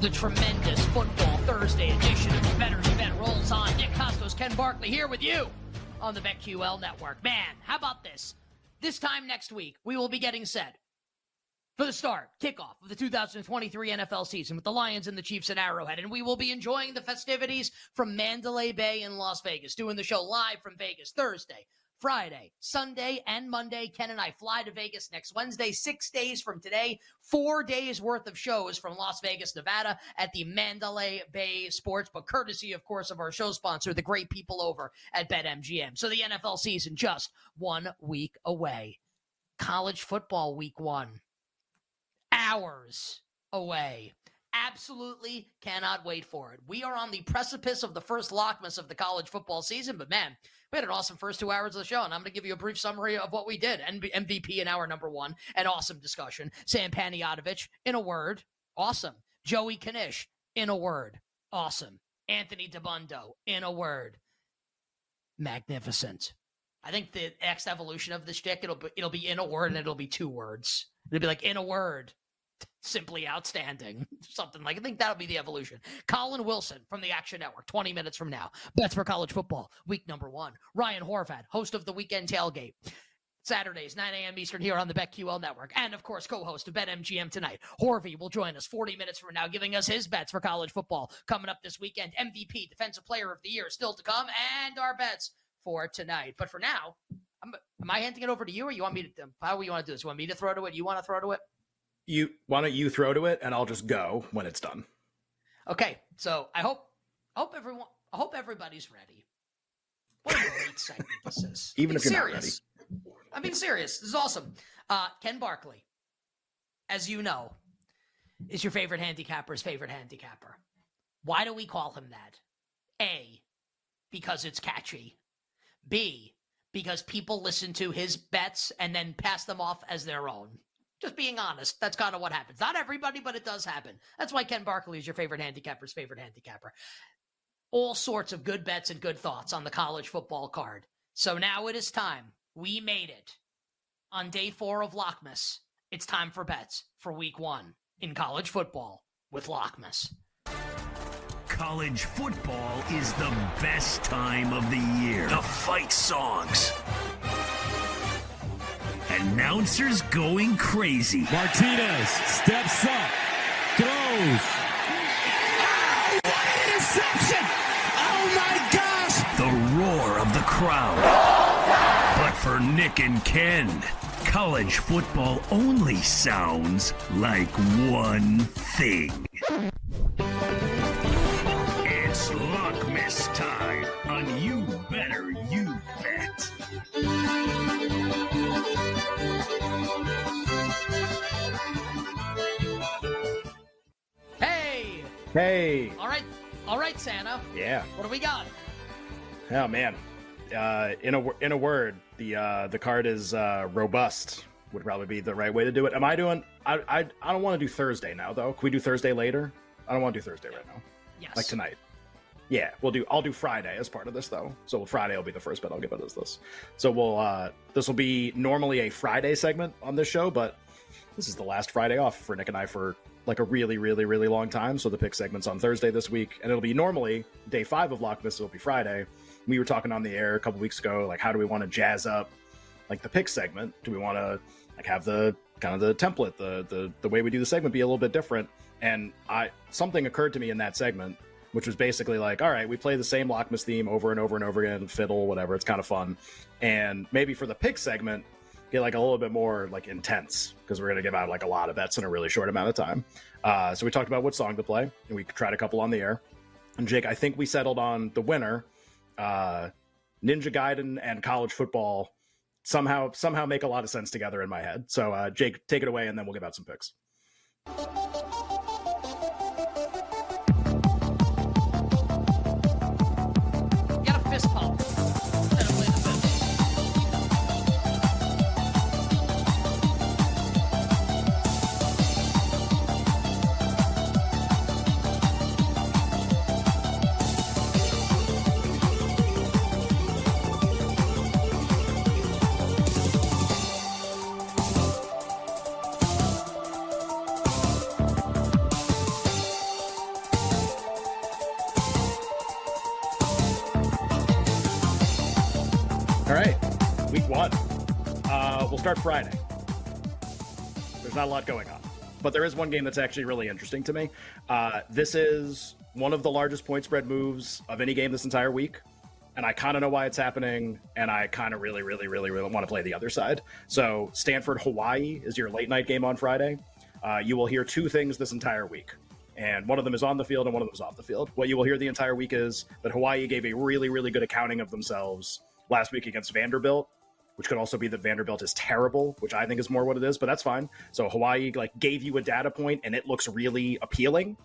The tremendous football Thursday edition of the Bettor's Bet rolls on. Nick Kostos, Ken Barkley here with you on the BetQL network. Man, how about this? This time next week, we will be getting set for the start, kickoff of the 2023 NFL season with the Lions and the Chiefs at Arrowhead. And we will be enjoying the festivities from Mandalay Bay in Las Vegas, doing the show live from Vegas Thursday, Friday, Sunday, and Monday. Ken and I fly to Vegas next Wednesday, six days from today, four days worth of shows from Las Vegas, Nevada at the Mandalay Bay Sports, but courtesy, of course, of our show sponsor, the great people over at BetMGM. So the NFL season just one week away. College football week one, hours away absolutely cannot wait for it. We are on the precipice of the first lockmas of the college football season, but man, we had an awesome first two hours of the show, and I'm going to give you a brief summary of what we did. MVP in hour number one, an awesome discussion. Sam Panayotovich, in a word, awesome. Joey Knish, in a word, awesome. Anthony Dabbundo, in a word, magnificent. I think the next evolution of this stick, it'll be, it'll be in a word and it'll be two words. It'll be like in a word, simply outstanding. Something like I think that'll be the evolution. Colin Wilson from the Action Network, 20 minutes from now. Bets for college football, week number one. Ryan Horvath, host of the weekend tailgate. Saturdays, 9 a.m. Eastern here on the BetQL network. And of course, co-host of BetMGM tonight. Horvey will join us 40 minutes from now, giving us his bets for college football coming up this weekend. MVP, Defensive Player of the Year still to come, and our bets for tonight. But for now, I'm, am I handing it over to you or you want me to, how you want to do this? You want me to throw to it? You want to throw to it? You why don't you throw to it and I'll just go when it's done. Okay, so I hope hope everyone I hope everybody's ready. What a great segment this is. Even if you're serious. not ready. I'm being serious. This is awesome. Uh, Ken Barkley, as you know, is your favorite handicapper's favorite handicapper. Why do we call him that? A, because it's catchy. B, because people listen to his bets and then pass them off as their own. Just being honest, that's kind of what happens. Not everybody, but it does happen. That's why Ken Barkley is your favorite handicapper's favorite handicapper. All sorts of good bets and good thoughts on the college football card. So now it is time. We made it. On day four of Lockmas, it's time for bets for week one in college football with Lockmas. College football is the best time of the year. The fight songs Announcers going crazy. Martinez steps up, throws. Oh, what an interception! Oh my gosh! The roar of the crowd. But for Nick and Ken, college football only sounds like one thing. Hey! All right. All right, Santa. Yeah. What do we got? Oh man. Uh, in a in a word, the uh, the card is uh, robust. Would probably be the right way to do it. Am I doing? I I, I don't want to do Thursday now though. Can we do Thursday later? I don't want to do Thursday right now. Yes. Like tonight. Yeah, we'll do. I'll do Friday as part of this though. So Friday will be the first bet I'll give it as this. So we'll. uh This will be normally a Friday segment on this show, but this is the last Friday off for Nick and I for like a really, really, really long time. So the pick segment's on Thursday this week, and it'll be normally day five of Lockmas. It'll be Friday. We were talking on the air a couple weeks ago, like how do we want to jazz up like the pick segment? Do we want to like have the kind of the template, the the the way we do the segment be a little bit different? And I something occurred to me in that segment, which was basically like, all right, we play the same Lockmas theme over and over and over again, fiddle, whatever. It's kind of fun. And maybe for the pick segment, get like a little bit more like intense because we're gonna give out like a lot of bets in a really short amount of time. Uh, so we talked about what song to play, and we tried a couple on the air. And Jake, I think we settled on the winner, uh, Ninja Gaiden and college football. Somehow, somehow make a lot of sense together in my head. So, uh, Jake, take it away, and then we'll give out some picks. We'll start Friday. There's not a lot going on, but there is one game that's actually really interesting to me. Uh, this is one of the largest point spread moves of any game this entire week, and I kind of know why it's happening, and I kind of really, really, really, really want to play the other side. So, Stanford Hawaii is your late night game on Friday. Uh, you will hear two things this entire week and one of them is on the field and one of them is off the field. What you will hear the entire week is that Hawaii gave a really, really good accounting of themselves last week against Vanderbilt, which could also be that Vanderbilt is terrible, which I think is more what it is, but that's fine. So Hawaii like gave you a data point and it looks really appealing.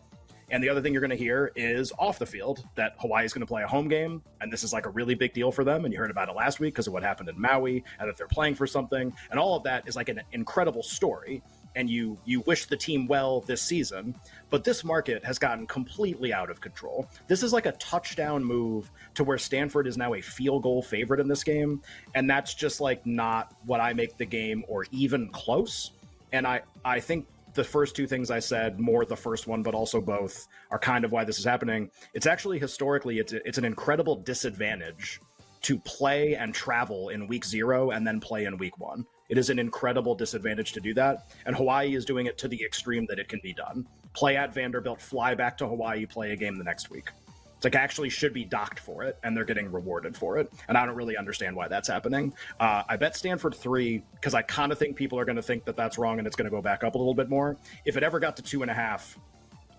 And the other thing you're going to hear is off the field that Hawaii is going to play a home game, and this is like a really big deal for them. And you heard about it last week because of what happened in Maui, and that they're playing for something, and all of that is like an incredible story. And you you wish the team well this season, but this market has gotten completely out of control. This is like a touchdown move to where Stanford is now a field goal favorite in this game, and that's just like not what I make the game or even close. And I I think the first two things I said, more the first one, but also both, are kind of why this is happening. It's actually historically, it's it's an incredible disadvantage to play and travel in week zero and then play in week one. It is an incredible disadvantage to do that, and Hawaii is doing it to the extreme that it can be done. Play at Vanderbilt, fly back to Hawaii, play a game the next week. It's like actually should be docked for it, and they're getting rewarded for it. And I don't really understand why that's happening. Uh, I bet Stanford three because I kind of think people are going to think that that's wrong, and it's going to go back up a little bit more. If it ever got to two and a half,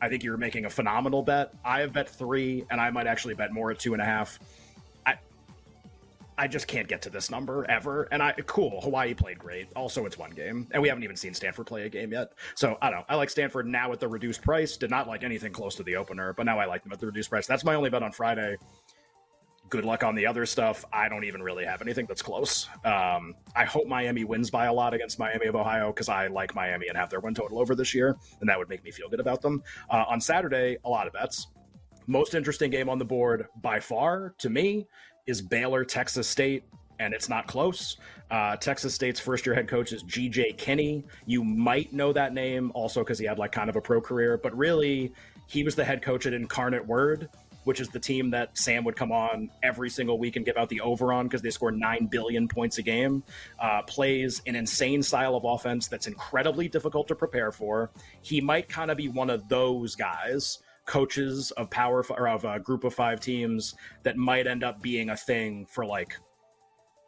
I think you're making a phenomenal bet. I have bet three, and I might actually bet more at two and a half. I just can't get to this number ever. And I cool, Hawaii played great. Also, it's one game, and we haven't even seen Stanford play a game yet. So I don't know. I like Stanford now at the reduced price. Did not like anything close to the opener, but now I like them at the reduced price. That's my only bet on Friday. Good luck on the other stuff. I don't even really have anything that's close. Um, I hope Miami wins by a lot against Miami of Ohio because I like Miami and have their win total over this year, and that would make me feel good about them. Uh, on Saturday, a lot of bets. Most interesting game on the board by far to me is Baylor Texas State, and it's not close. Uh, Texas State's first year head coach is GJ Kinne. You might know that name also because he had like kind of a pro career, but really, he was the head coach at Incarnate Word, which is the team that Sam would come on every single week and give out the over on because they score 9 billion points a game. Uh, plays an insane style of offense that's incredibly difficult to prepare for. He might kind of be one of those guys coaches of power or of a group of five teams that might end up being a thing for like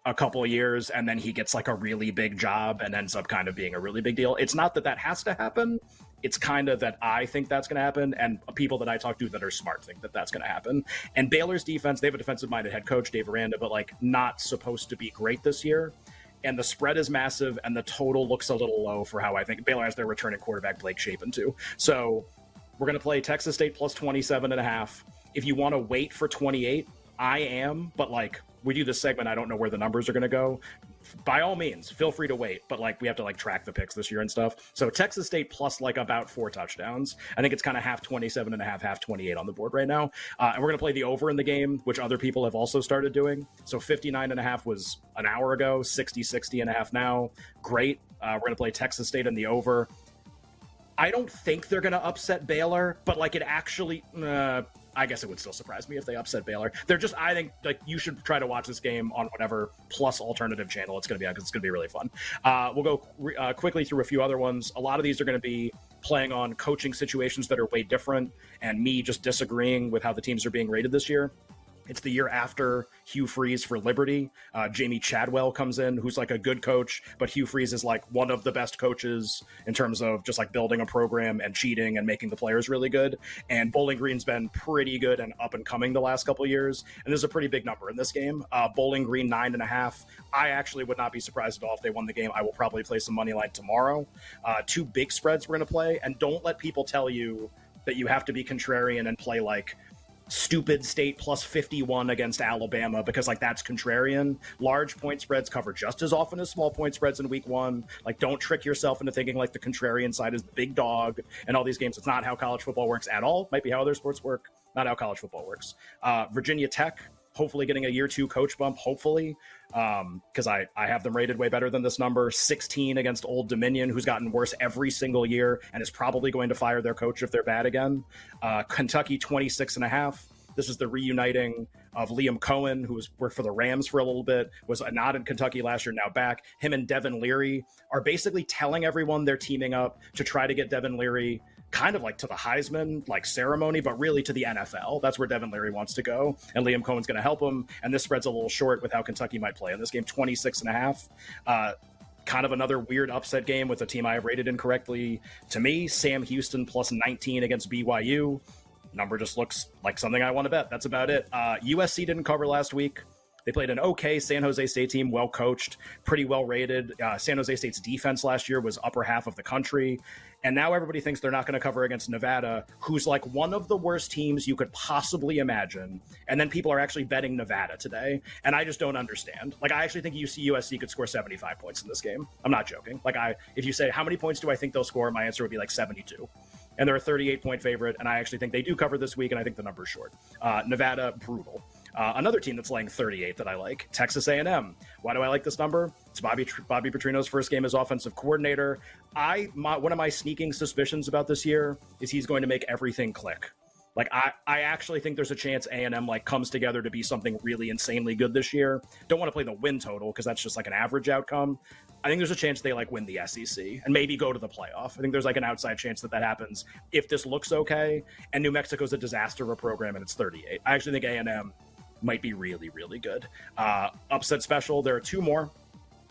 a couple of years and then he gets like a really big job and ends up kind of being a really big deal. It's not that that has to happen. It's kind of that I think that's going to happen, and people that I talk to that are smart think that that's going to happen. And Baylor's defense, they have a defensive minded head coach, Dave Aranda, but like not supposed to be great this year. And the spread is massive, and the total looks a little low for how I think Baylor has their returning quarterback, Blake Shapen, too. So we're going to play Texas State plus 27 and a half. If you want to wait for 28, I am, but like we do this segment, I don't know where the numbers are going to go. By all means, feel free to wait, but like we have to like track the picks this year and stuff. So Texas State plus like about four touchdowns. I think it's kind of half 27 and a half, half 28 on the board right now. Uh, and we're going to play the over in the game, which other people have also started doing. So 59 and a half was an hour ago, 60, 60 and a half now. Great. Uh, we're going to play Texas State in the over. I don't think they're going to upset Baylor, but like it actually, uh, I guess it would still surprise me if they upset Baylor. They're just, I think, like you should try to watch this game on whatever plus alternative channel it's going to be on because it's going to be really fun. Uh, we'll go uh, quickly through a few other ones. A lot of these are going to be playing on coaching situations that are way different, and me just disagreeing with how the teams are being rated this year. It's the year after Hugh Freeze for Liberty. Uh, Jamey Chadwell comes in, who's like a good coach, but Hugh Freeze is like one of the best coaches in terms of just like building a program and cheating and making the players really good. And Bowling Green's been pretty good and up and coming the last couple years. And there's a pretty big number in this game. Uh, Bowling Green nine and a half. I actually would not be surprised at all if they won the game. I will probably play some money line tomorrow. Uh, two big spreads we're going to play, and don't let people tell you that you have to be contrarian and play like stupid state plus 51 against Alabama because like that's contrarian. Large point spreads cover just as often as small point spreads in week 1. Like don't trick yourself into thinking like the contrarian side is the big dog and all these games. It's not how college football works at all. Might be how other sports work, not how college football works. Uh, Virginia Tech hopefully getting a year two coach bump, hopefully, because um, I, I have them rated way better than this number. 16 against Old Dominion, who's gotten worse every single year and is probably going to fire their coach if they're bad again. Uh, Kentucky, 26 and a half. This is the reuniting of Liam Coen, who was worked for the Rams for a little bit, was not in Kentucky last year, now back. Him and Devin Leary are basically telling everyone they're teaming up to try to get Devin Leary kind of like to the Heisman like ceremony, but really to the NFL. That's where Devin Leary wants to go. And Liam Coen's going to help him. And this spread's a little short with how Kentucky might play in this game 26 and a half. Uh, kind of another weird upset game with a team I have rated incorrectly. To me, Sam Houston plus 19 against BYU. Number just looks like something I want to bet. That's about it. Uh, USC didn't cover last week. They played an okay San Jose State team, well coached, pretty well rated. Uh, San Jose State's defense last year was upper half of the country. And now everybody thinks they're not going to cover against Nevada, who's like one of the worst teams you could possibly imagine. And then people are actually betting Nevada today. And I just don't understand. Like, I actually think UC USC could score 75 points in this game. I'm not joking. Like, I, if you say, how many points do I think they'll score? My answer would be like 72 and they're a 38 point favorite. And I actually think they do cover this week, and I think the number's short. Uh, Nevada, brutal. Uh, another team that's laying 38 that I like, Texas A&M. Why do I like this number? It's Bobby Bobby Petrino's first game as offensive coordinator. I my, one of my sneaking suspicions about this year is he's going to make everything click. Like I, I actually think there's a chance A and M like comes together to be something really insanely good this year. Don't want to play the win total because that's just like an average outcome. I think there's a chance they like win the SEC and maybe go to the playoff. I think there's like an outside chance that that happens if this looks okay. And New Mexico's a disaster of a program and it's 38. I actually think A and M might be really, really good. Uh, upset special, there are two more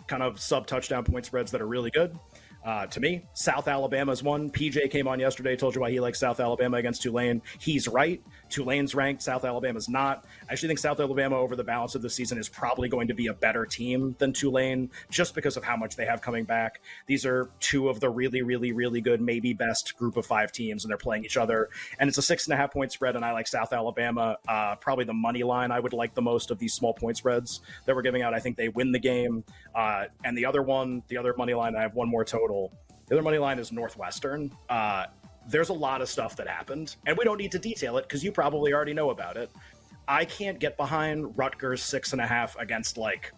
kind of sub touchdown point spreads that are really good. Uh, to me, South Alabama is one. PJ came on yesterday, told you why he likes South Alabama against Tulane. He's right. Tulane's ranked, South Alabama's not. I actually think South Alabama over the balance of the season is probably going to be a better team than Tulane just because of how much they have coming back. These are two of the really, really, really good, maybe best group of five teams, and they're playing each other. And it's a six and a half point spread, and I like South Alabama. Uh, probably the money line I would like the most of these small point spreads that we're giving out. I think they win the game. Uh, and the other one, the other money line, I have one more total. The other money line is Northwestern. Uh, there's a lot of stuff that happened, and we don't need to detail it because you probably already know about it. I can't get behind Rutgers six and a half against like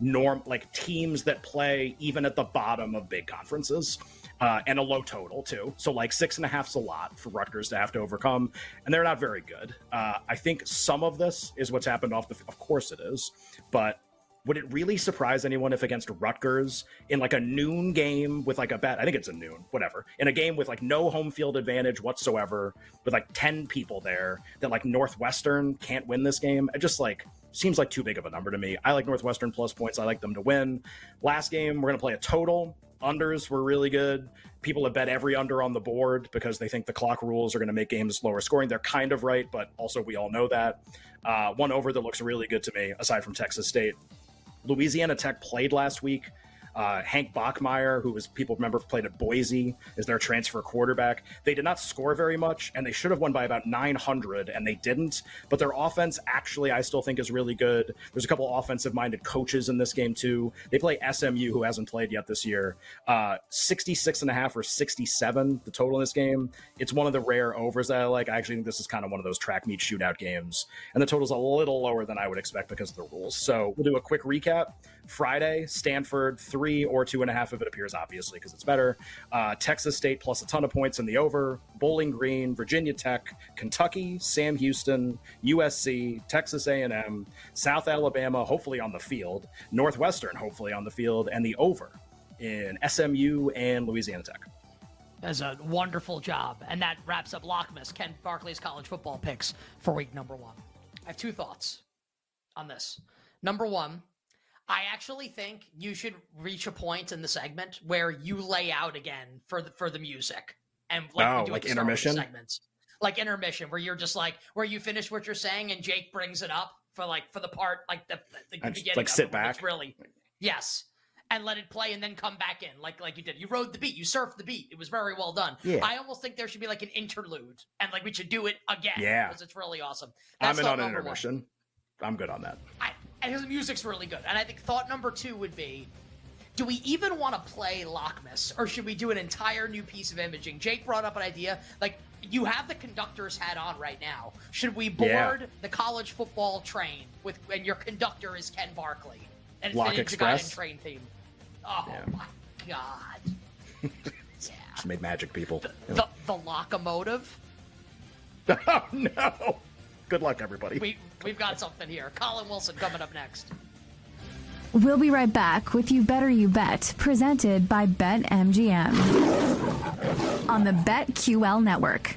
norm like teams that play even at the bottom of big conferences. Uh, and a low total too. So like six and a half's a lot for Rutgers to have to overcome, and they're not very good. Uh, I think some of this is what's happened off the. Of course it is, but would it really surprise anyone if against Rutgers in like a noon game with like a bet? I think it's a noon, whatever. In a game with like no home field advantage whatsoever, with like 10 people there, that like Northwestern can't win this game. It just like seems like too big of a number to me. I like Northwestern plus points. I like them to win. Last game, we're going to play a total. Unders were really good. People have bet every under on the board because they think the clock rules are going to make games lower scoring. They're kind of right, but also we all know that. Uh, one over that looks really good to me, aside from Texas State, Louisiana Tech played last week. Uh, Hank Bachmeier, who was people remember played at Boise, is their transfer quarterback. They did not score very much, and they should have won by about 900, and they didn't. But their offense, actually, I still think is really good. There's a couple offensive-minded coaches in this game too. They play SMU, who hasn't played yet this year. Uh, 66 and a half or 67 the total in this game. It's one of the rare overs that I like. I actually think this is kind of one of those track meet shootout games, and the total's a little lower than I would expect because of the rules. So we'll do a quick recap. Friday, Stanford three or two and a half if it appears, obviously, because it's better. Uh, Texas State plus a ton of points in the over. Bowling Green, Virginia Tech, Kentucky, Sam Houston, USC, Texas A&M, South Alabama, hopefully on the field, Northwestern, hopefully on the field, and the over in SMU and Louisiana Tech. does a wonderful job. And that wraps up Lockmas, Ken Barkley's college football picks for week number one. I have two thoughts on this. Number one, I actually think you should reach a point in the segment where you lay out again for the for the music and like Oh, we do like the the intermission? segments, like intermission, where you're just like where you finish what you're saying and Jake brings it up for like for the part like the, the just, beginning like, sit it, back? really yes and let it play and then come back in like like you did. You rode the beat, you surfed the beat. It was very well done. Yeah. I almost think there should be like an interlude and like we should do it again. Yeah. because it's really awesome. I'm in on an number one. intermission. I'm good on that. I, and his music's really good. And I think thought number two would be do we even want to play Lockmas or should we do an entire new piece of imaging? Jake brought up an idea like you have the conductor's hat on right now. Should we board Yeah. the college football train with and your conductor is Ken Barkley and it's Lock the Express? train theme? Oh Yeah. my god. yeah, Just made magic people. The the locomotive. oh no! Good luck, everybody. We we've got something here. Colin Wilson coming up next. We'll be right back with You Better You Bet, presented by BetMGM on the BetQL network.